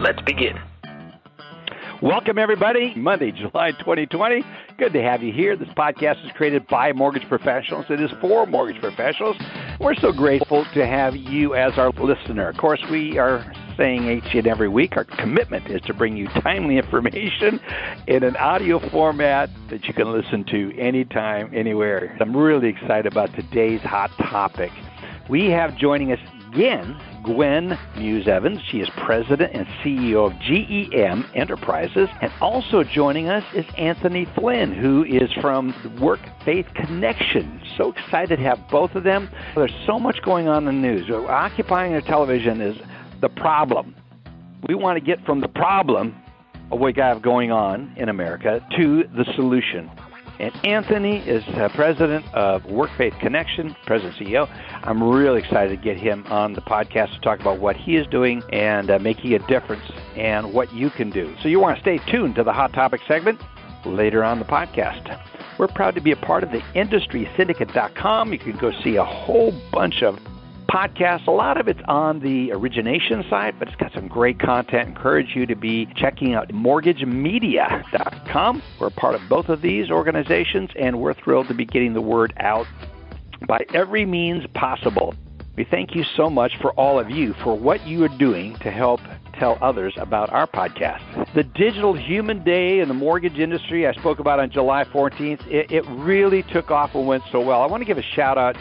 Let's begin. Welcome, everybody. Monday, July 2020. Good to have you here. This podcast is created by mortgage professionals. It is for mortgage professionals. We're so grateful to have you as our listener. Of course, we are saying each and every week our commitment is to bring you timely information in an audio format that you can listen to anytime, anywhere. I'm really excited about today's hot topic. We have joining us again Gwen Muse Evans. She is president and CEO of GEM Enterprises. And also joining us is Anthony Flynn, who is from Work Faith Connection. So excited to have both of them. There's so much going on in the news. Occupying our television is the problem. We want to get from the problem of what we have going on in America to the solution. And Anthony is uh, president of Work Faith Connection, president CEO. I'm really excited to get him on the podcast to talk about what he is doing and uh, making a difference and what you can do. So you want to stay tuned to the Hot Topic segment later on the podcast. We're proud to be a part of the industrysyndicate.com. You can go see a whole bunch of podcasts. A lot of it's on the origination side, but it's got some great content. Encourage you to be checking out mortgagemedia.com. We're part of both of these organizations, and we're thrilled to be getting the word out by every means possible. We thank you so much for all of you for what you are doing to help tell others about our podcast. The Digital Human Day in the mortgage industry I spoke about on July 14th, it, it really took off and went so well. I want to give a shout out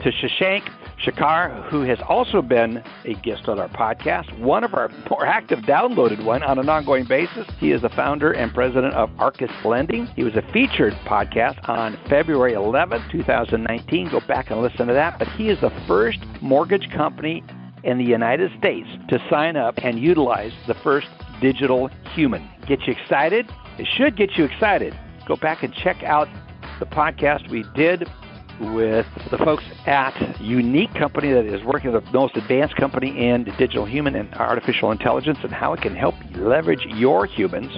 to Shashank Shekhar, who has also been a guest on our podcast, one of our more active downloaded one on an ongoing basis. He is the founder and president of Arcus Lending. He was a featured podcast on February 11, 2019. Go back and listen to that. But he is the first mortgage company in the United States to sign up and utilize the first digital human. Get you excited? It should get you excited. Go back and check out the podcast we did with the folks at UneeQ Company that is working the most advanced company in digital human and artificial intelligence and how it can help leverage your humans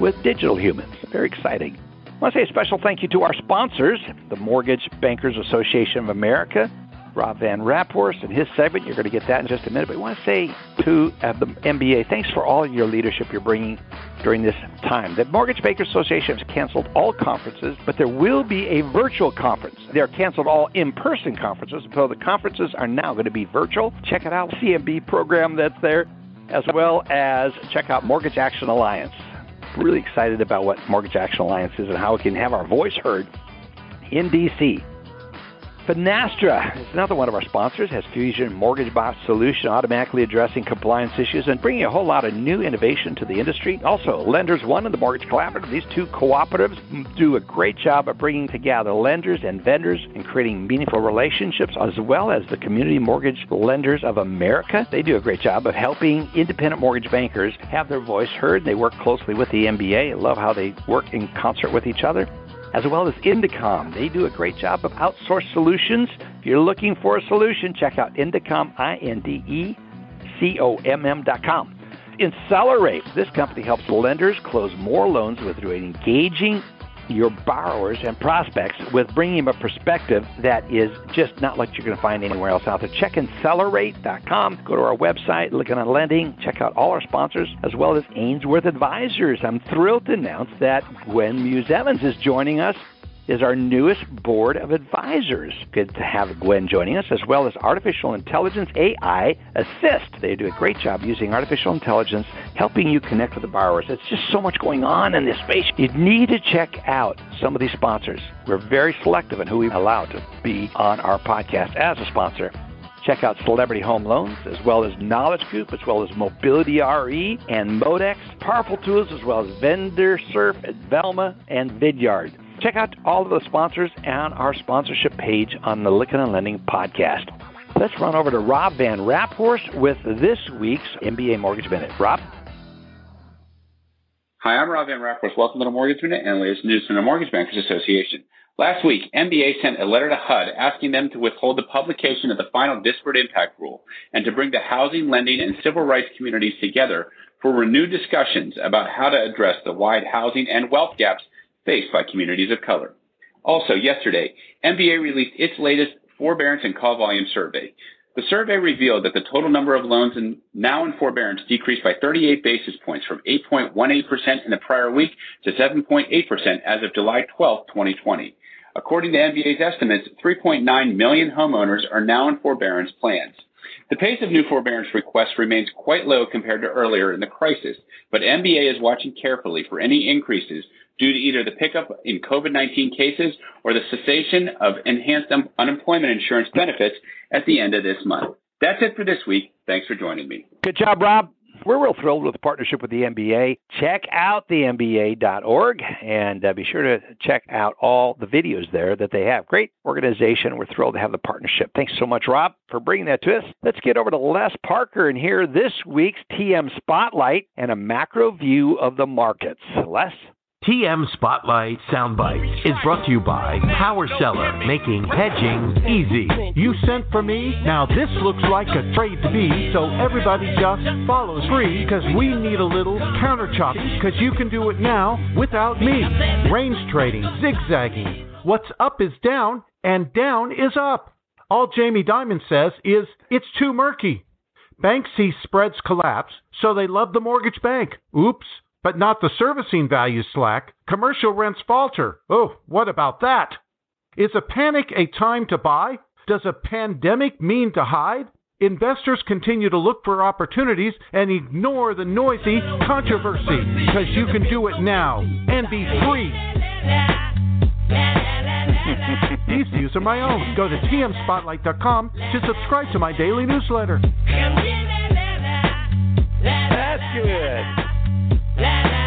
with digital humans. Very exciting. I want to say a special thank you to our sponsors, the Mortgage Bankers Association of America, Rob VanRaaphorst and his segment. You're going to get that in just a minute. But I want to say to uh, the MBA, thanks for all your leadership you're bringing during this time. The Mortgage Bankers Association has canceled all conferences, but there will be a virtual conference. They are canceled all in-person conferences, so the conferences are now going to be virtual. Check it out, CMB program that's there, as well as check out Mortgage Action Alliance. Really excited about what Mortgage Action Alliance is and how we can have our voice heard in DC. Finastra is another one of our sponsors, has Fusion Mortgage Bot solution automatically addressing compliance issues and bringing a whole lot of new innovation to the industry. Also, Lenders One and the Mortgage Collaborative, these two cooperatives do a great job of bringing together lenders and vendors and creating meaningful relationships, as well as the Community Mortgage Lenders of America. They do a great job of helping independent mortgage bankers have their voice heard. They work closely with the MBA. I love how they work in concert with each other as well as Indecomm. They do a great job of outsourced solutions. If you're looking for a solution, check out Indecomm, I-N-D-E-C-O-M-M dot com. Accelerate. This company helps lenders close more loans with engaging your borrowers and prospects with bringing them a perspective that is just not like you're going to find anywhere else out there. Check Accelerate.com. Go to our website, Lykken on Lending, check out all our sponsors, as well as Ainsworth Advisors. I'm thrilled to announce that Gwen Muse Evans is joining us is our newest board of advisors. Good to have Gwen joining us, as well as Artificial Intelligence AI Assist. They do a great job using artificial intelligence, helping you connect with the borrowers. It's just so much going on in this space. You need to check out some of these sponsors. We're very selective in who we allow to be on our podcast as a sponsor. Check out Celebrity Home Loans, as well as Knowledge Group, as well as Mobility RE and Modex, Powerful Tools, as well as Vendor Surf at Velma and Vidyard. Check out all of the sponsors on our sponsorship page on the Lykken and Lending podcast. Let's run over to Rob VanRaaphorst with this week's MBA Mortgage Minute. Rob? Hi, I'm Rob VanRaaphorst. Welcome to the Mortgage Minute and latest news from the Mortgage Bankers Association. Last week, MBA sent a letter to HUD asking them to withhold the publication of the final disparate impact rule and to bring the housing, lending, and civil rights communities together for renewed discussions about how to address the wide housing and wealth gaps faced by communities of color. Also, yesterday, MBA released its latest forbearance and call volume survey. The survey revealed that the total number of loans in, now in forbearance decreased by 38 basis points from 8.18% in the prior week to 7.8% as of July 12, 2020. According to MBA's estimates, 3.9 million homeowners are now in forbearance plans. The pace of new forbearance requests remains quite low compared to earlier in the crisis, but MBA is watching carefully for any increases due to either the pickup in COVID 19 cases or the cessation of enhanced un- unemployment insurance benefits at the end of this month. That's it for this week. Thanks for joining me. Good job, Rob. We're real thrilled with the partnership with the MBA. Check out the MBA.org and uh, be sure to check out all the videos there that they have. Great organization. We're thrilled to have the partnership. Thanks so much, Rob, for bringing that to us. Let's get over to Les Parker and hear this week's TM Spotlight and a macro view of the markets. Les? TM Spotlight Soundbite is brought to you by Power Seller, making hedging easy. You sent for me? Now this looks like a trade to me, so everybody just follows free, cause we need a little counter chopping, cause you can do it now without me. Range trading, zigzagging. What's up is down, and down is up. All Jamie Dimon says is, it's too murky. Banks see spreads collapse, so they love the mortgage bank. Oops but not the servicing value slack. Commercial rents falter. Oh, what about that? Is a panic a time to buy? Does a pandemic mean to hide? Investors continue to look for opportunities and ignore the noisy controversy because you can do it now and be free. These views are my own. Go to tmspotlight.com to subscribe to my daily newsletter. That's good.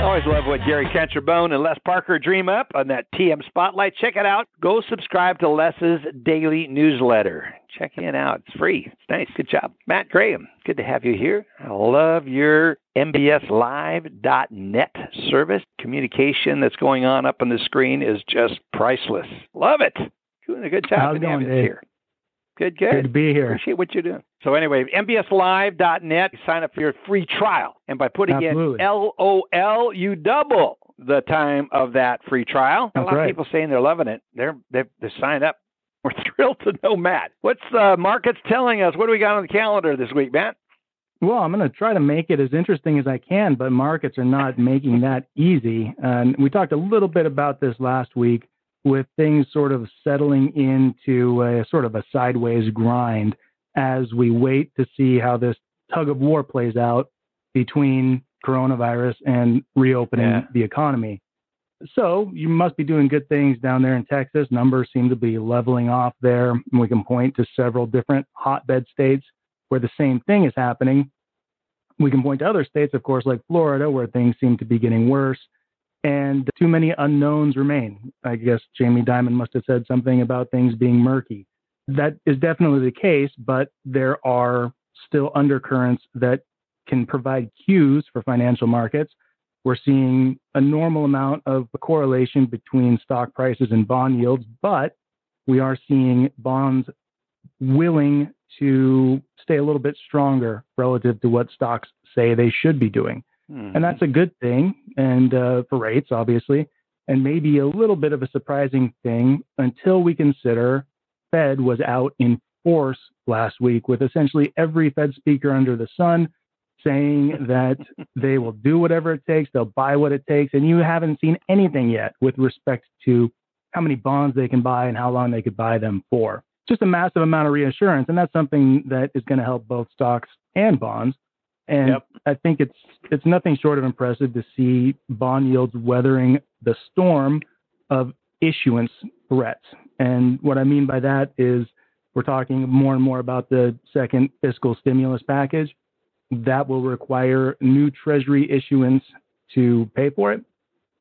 Always love what Gary Canterbone and Les Parker dream up on that TM Spotlight. Check it out. Go subscribe to Les's daily newsletter. Check it out. It's free. It's nice. Good job. Matt Graham, good to have you here. I love your MBSLive.net service. Communication that's going on up on the screen is just priceless. Love it. Doing a good job. How's it going, Dave? Here. Good, good. Good to be here. Appreciate what you're doing. So anyway, mbslive.net, sign up for your free trial. And by putting Absolutely. in LOL, you double the time of that free trial. That's a lot right. of people saying they're loving it. They're they've, they've signed up. We're thrilled to know Matt. What's the markets telling us? What do we got on the calendar this week, Matt? Well, I'm going to try to make it as interesting as I can, but markets are not making that easy. And we talked a little bit about this last week with things sort of settling into a sort of a sideways grind as we wait to see how this tug of war plays out between coronavirus and reopening Yeah. the economy. So you must be doing good things down there in Texas. Numbers seem to be leveling off there. And we can point to several different hotbed states where the same thing is happening. We can point to other states, of course, like Florida, where things seem to be getting worse and too many unknowns remain. I guess Jamie Dimon must have said something about things being murky. That is definitely the case, but there are still undercurrents that can provide cues for financial markets. We're seeing a normal amount of correlation between stock prices and bond yields, but we are seeing bonds willing to stay a little bit stronger relative to what stocks say they should be doing. Hmm. And that's a good thing, and uh, for rates, obviously, and maybe a little bit of a surprising thing until we consider Fed was out in force last week with essentially every Fed speaker under the sun saying that they will do whatever it takes, they'll buy what it takes, and you haven't seen anything yet with respect to how many bonds they can buy and how long they could buy them for. Just a massive amount of reassurance, and that's something that is going to help both stocks and bonds. And Yep. I think it's it's nothing short of impressive to see bond yields weathering the storm of issuance threats. And what I mean by that is we're talking more and more about the second fiscal stimulus package. That will require new Treasury issuance to pay for it.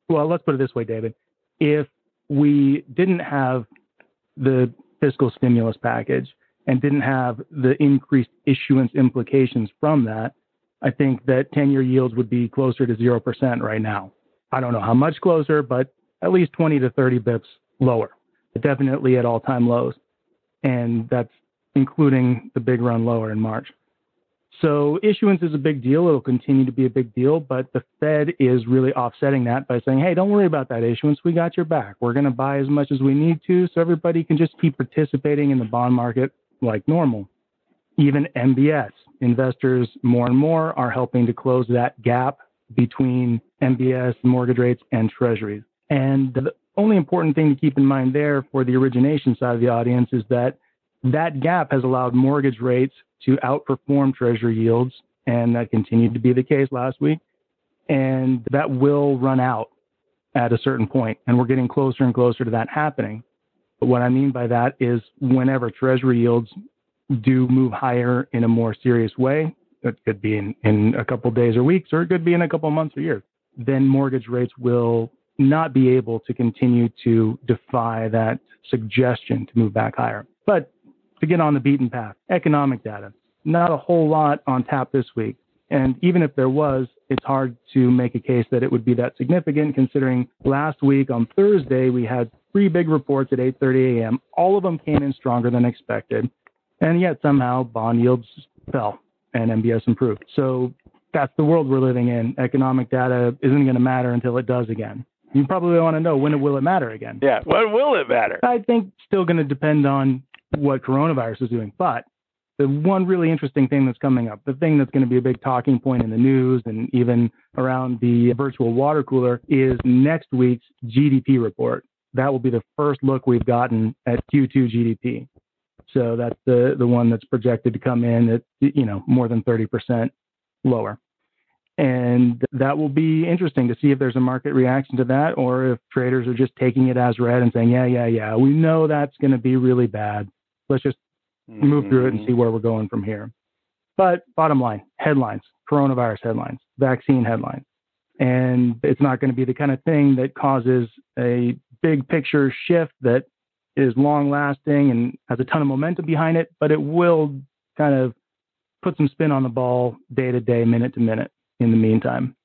Well, let's put it this way, David. If we didn't have the fiscal stimulus package and didn't have the increased issuance implications from that, I think that 10 year yields would be closer to 0% right now. I don't know how much closer, but at least 20 to 30 bips lower, definitely at all time lows. And that's including the big run lower in March. So issuance is a big deal. It'll continue to be a big deal, but the Fed is really offsetting that by saying, hey, don't worry about that issuance. We got your back. We're going to buy as much as we need to so everybody can just keep participating in the bond market like normal. Even MBS investors more and more are helping to close that gap between MBS mortgage rates and treasuries. And the only important thing to keep in mind there for the origination side of the audience is that that gap has allowed mortgage rates to outperform treasury yields, and that continued to be the case last week. And that will run out at a certain point, and we're getting closer and closer to that happening. But what I mean by that is whenever treasury yields do move higher in a more serious way, it could be in, in a couple days or weeks, or it could be in a couple months or years, then mortgage rates will not be able to continue to defy that suggestion to move back higher. But to get on the beaten path, economic data, not a whole lot on tap this week. And even if there was, it's hard to make a case that it would be that significant considering last week on Thursday we had three big reports at 8:30 a.m. All of them came in stronger than expected. And yet somehow bond yields fell and MBS improved. So that's the world we're living in. Economic data isn't going to matter until it does again. You probably want to know when it will it matter again. Yeah. When will it matter? I think still going to depend on what coronavirus is doing. But the one really interesting thing that's coming up, the thing that's going to be a big talking point in the news and even around the virtual water cooler is next week's GDP report. That will be the first look we've gotten at Q2 GDP. So that's the, the one that's projected to come in at, you know, more than 30% lower. And that will be interesting to see if there's a market reaction to that or if traders are just taking it as read and saying, yeah, yeah, yeah, we know that's going to be really bad. Let's just move through it and see mm-hmm. where we're going from here. But bottom line, headlines, coronavirus headlines, vaccine headlines. And it's not going to be the kind of thing that causes a big picture shift that is long lasting and has a ton of momentum behind it, but it will kind of put some spin on the ball day to day, minute to minute in the meantime.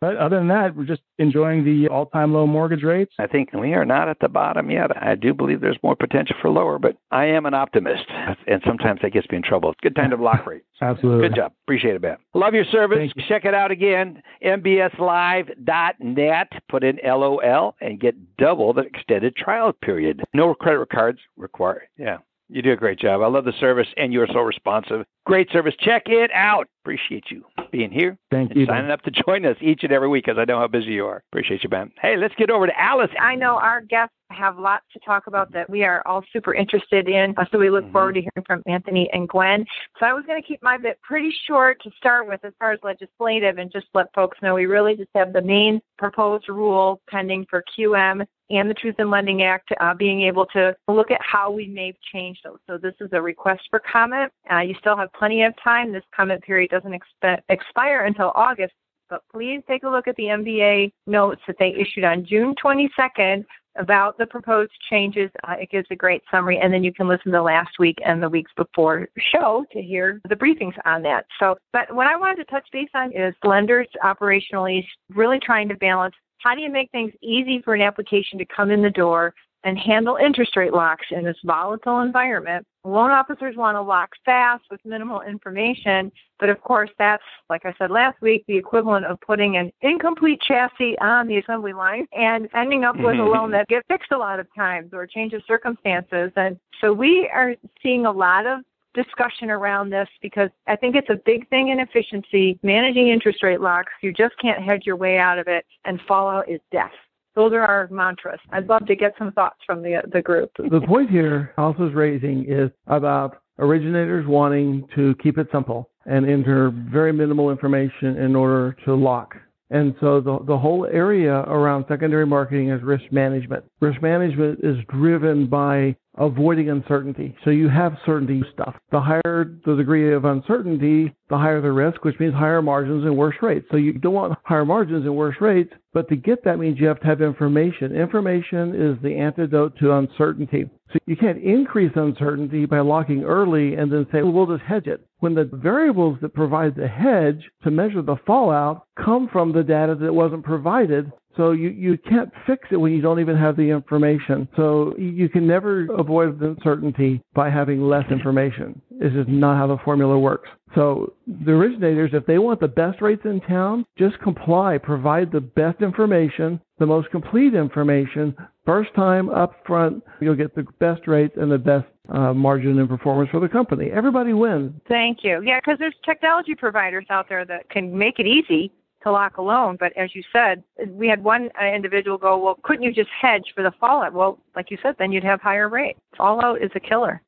But other than that, we're just enjoying the all time low mortgage rates. I think we are not at the bottom yet. I do believe there's more potential for lower, but I am an optimist, and sometimes that gets me in trouble. Good time to block rates. Absolutely. Good job. Appreciate it, Ben. Love your service. Check it out again. MBSLive.net. Put in LOL and get double the extended trial period. No credit cards required. Yeah. You do a great job. I love the service, and you are so responsive. Great service. Check it out. Appreciate you being here Thank and you. signing up to join us each and every week because I know how busy you are. Appreciate you, Ben. Hey, let's get over to Alice. I know our guests have lots to talk about that we are all super interested in. Uh, so we look forward to hearing from Anthony and Gwen. So I was going to keep my bit pretty short to start with as far as legislative and just let folks know we really just have the main proposed rule pending for QM and the Truth in Lending Act uh, being able to look at how we may change those. So this is a request for comment. Uh, you still have plenty of time. This comment period doesn't expe- expire until August. But please take a look at the MBA notes that they issued on June 22nd about the proposed changes. Uh, it gives a great summary, and then you can listen to last week and the weeks before show to hear the briefings on that. So, but what I wanted to touch base on is lenders operationally really trying to balance how do you make things easy for an application to come in the door and handle interest rate locks in this volatile environment. Loan officers want to lock fast with minimal information, but of course, that's, like I said last week, the equivalent of putting an incomplete chassis on the assembly line and ending up with a mm-hmm. loan that gets fixed a lot of times or changes circumstances. And so we are seeing a lot of discussion around this because I think it's a big thing in efficiency. Managing interest rate locks, you just can't hedge your way out of it, and fallout is death. Those are our mantras. I'd love to get some thoughts from the the group. The point here Alpha is raising is about originators wanting to keep it simple and enter very minimal information in order to lock. And so the, the whole area around secondary marketing is risk management. Risk management is driven by avoiding uncertainty. So you have certainty stuff. The higher the degree of uncertainty, the higher the risk, which means higher margins and worse rates. So you don't want higher margins and worse rates, but to get that means you have to have information. Information is the antidote to uncertainty. So you can't increase uncertainty by locking early and then say, well, we'll just hedge it. When the variables that provide the hedge to measure the fallout come from the data that wasn't provided, so you, you can't fix it when you don't even have the information. So you can never avoid the uncertainty by having less information. This is not how the formula works. So the originators, if they want the best rates in town, just comply, provide the best information, the most complete information. First time up front, you'll get the best rates and the best uh, margin and performance for the company. Everybody wins. Thank you. Yeah, because there's technology providers out there that can make it easy lock a loan. But as you said, we had one uh, individual go, well, couldn't you just hedge for the fallout? Well, like you said, then you'd have higher rates. Fallout is a killer.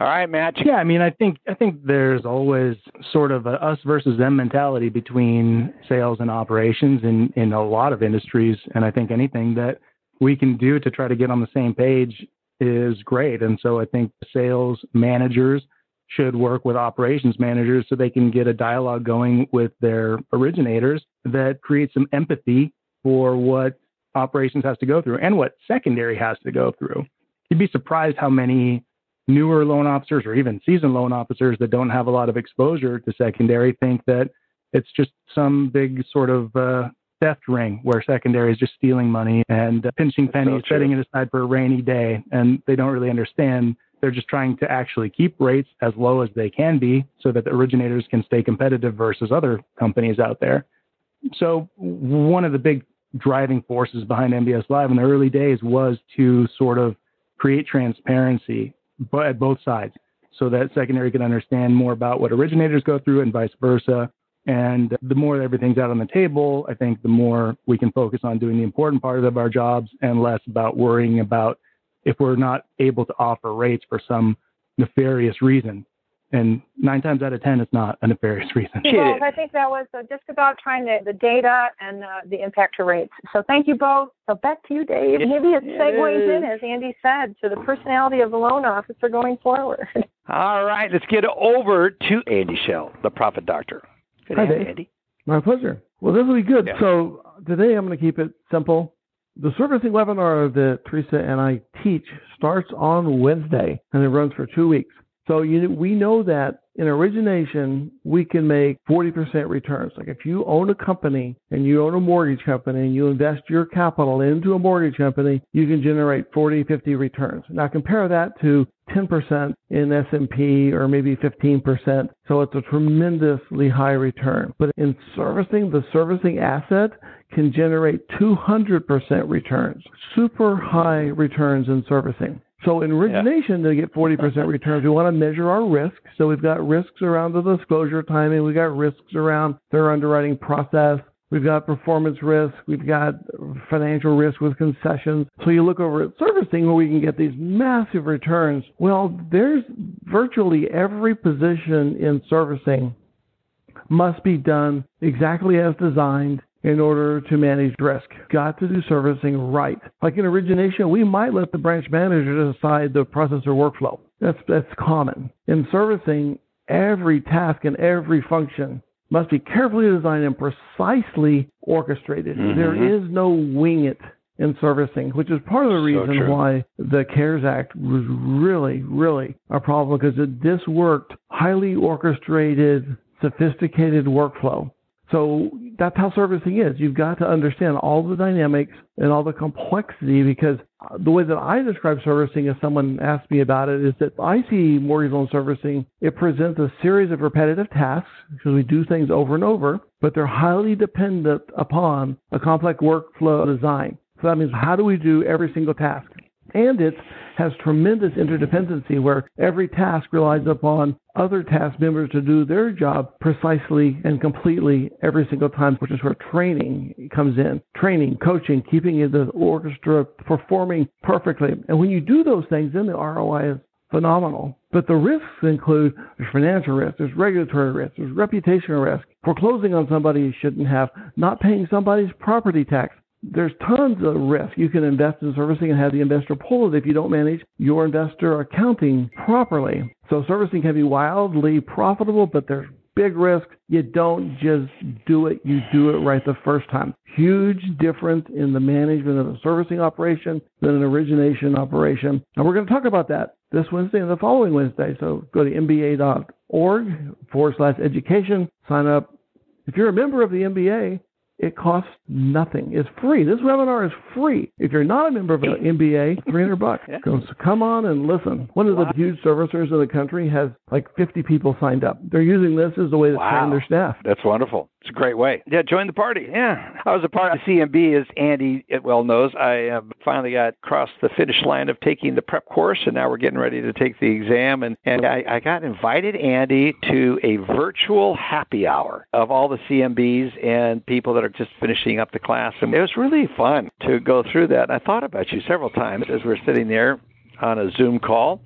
All right, Matt. Yeah, I mean, I think I think there's always sort of a us versus them mentality between sales and operations in in a lot of industries, and I think anything that we can do to try to get on the same page is great. And so I think sales managers should work with operations managers so they can get a dialogue going with their originators that creates some empathy for what operations has to go through and what secondary has to go through. You'd be surprised how many newer loan officers or even seasoned loan officers that don't have a lot of exposure to secondary think that it's just some big sort of uh, theft ring where secondary is just stealing money and uh, pinching pennies, so setting it aside for a rainy day, and they don't really understand they're just trying to actually keep rates as low as they can be so that the originators can stay competitive versus other companies out there. So, one of the big driving forces behind MBS Live in the early days was to sort of create transparency but at both sides so that secondary can understand more about what originators go through and vice versa. And the more everything's out on the table, I think the more we can focus on doing the important part of our jobs and less about worrying about if we're not able to offer rates for some nefarious reason. And nine times out of ten, it's not a nefarious reason. Well, I think that was uh, just about trying to the data and uh, the impact to rates. So thank you both. So back to you, Dave. It, Maybe it, it segues is. in, as Andy said, to the personality of the loan officer going forward. All right, let's get over to Andy Schell, the Profit Doctor. Good Hi, Andy. Dave. Andy. My pleasure. Well, this will be good. Yeah. So today I'm going to keep it simple. The servicing webinar that Teresa and I teach starts on Wednesday and it runs for two weeks. So you, we know that in origination, we can make 40% returns. Like if you own a company and you own a mortgage company and you invest your capital into a mortgage company, you can generate 40, 50 returns. Now compare that to 10% in S&P or maybe 15%. So it's a tremendously high return. But in servicing, the servicing asset can generate 200% returns. Super high returns in servicing. So in origination, they get 40% returns, we want to measure our risk. So we've got risks around the disclosure timing. We've got risks around their underwriting process. We've got performance risk. We've got financial risk with concessions. So you look over at servicing where we can get these massive returns. Well, there's virtually every position in servicing must be done exactly as designed in order to manage risk. Got to do servicing right. Like in origination, we might let the branch manager decide the process or workflow. That's that's common. In servicing, every task and every function must be carefully designed and precisely orchestrated. Mhm. There is no wing it in servicing, which is part of the reason true. why the CARES Act was really, really a problem because it, this worked highly orchestrated, sophisticated workflow. So that's how servicing is. You've got to understand all the dynamics and all the complexity because the way that I describe servicing, if someone asks me about it, is that I see mortgage loan servicing, it presents a series of repetitive tasks because we do things over and over, but they're highly dependent upon a complex workflow design. So that means how do we do every single task? And it has tremendous interdependency where every task relies upon other task members to do their job precisely and completely every single time, which is where training comes in. Training, coaching, keeping the orchestra performing perfectly. And when you do those things, then the ROI is phenomenal. But the risks include there's financial risk, there's regulatory risk, there's reputational risk, foreclosing on somebody you shouldn't have, not paying somebody's property tax. There's tons of risk. You can invest in servicing and have the investor pull it if you don't manage your investor accounting properly. So servicing can be wildly profitable, but there's big risk. You don't just do it, you do it right the first time. Huge difference in the management of a servicing operation than an origination operation. And we're going to talk about that this Wednesday and the following Wednesday. So go to mba.org forward slash education, sign up. If you're a member of the MBA, it costs nothing. It's free. This webinar is free. If you're not a member of the MBA, 300 bucks. yeah. So come on and listen. One of wow. the huge servicers in the country has like 50 people signed up. They're using this as a way to wow. train their staff. That's wonderful. It's a great way. Yeah, join the party. Yeah. I was a part of the CMB, as Andy well knows. I uh, finally got across the finish line of taking the prep course, and now we're getting ready to take the exam. And, and I, I got invited, Andy, to a virtual happy hour of all the CMBs and people that are just finishing up the class. And it was really fun to go through that. And I thought about you several times as we we're sitting there on a Zoom call,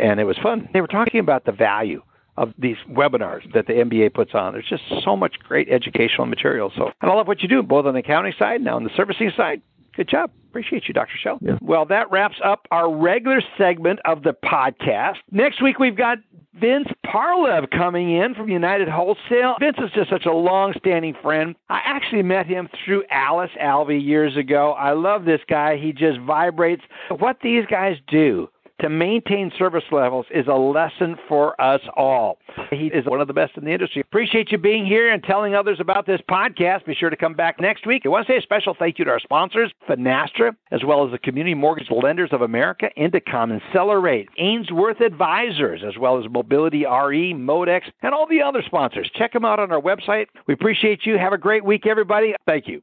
and it was fun. They were talking about the value of these webinars that the MBA puts on. There's just so much great educational material. So, and I love what you do, both on the accounting side and on the servicing side. Good job. Appreciate you, Dr. Schell. Yeah. Well, that wraps up our regular segment of the podcast. Next week, we've got Vince Parlev coming in from United Wholesale. Vince is just such a long standing friend. I actually met him through Alice Alvey years ago. I love this guy. He just vibrates. What these guys do to maintain service levels is a lesson for us all. He is one of the best in the industry. Appreciate you being here and telling others about this podcast. Be sure to come back next week. I want to say a special thank you to our sponsors, Finastra, as well as the Community Mortgage Lenders of America, Indecomm and Cellerate, Ainsworth Advisors, as well as Mobility RE, Modex, and all the other sponsors. Check them out on our website. We appreciate you. Have a great week, everybody. Thank you.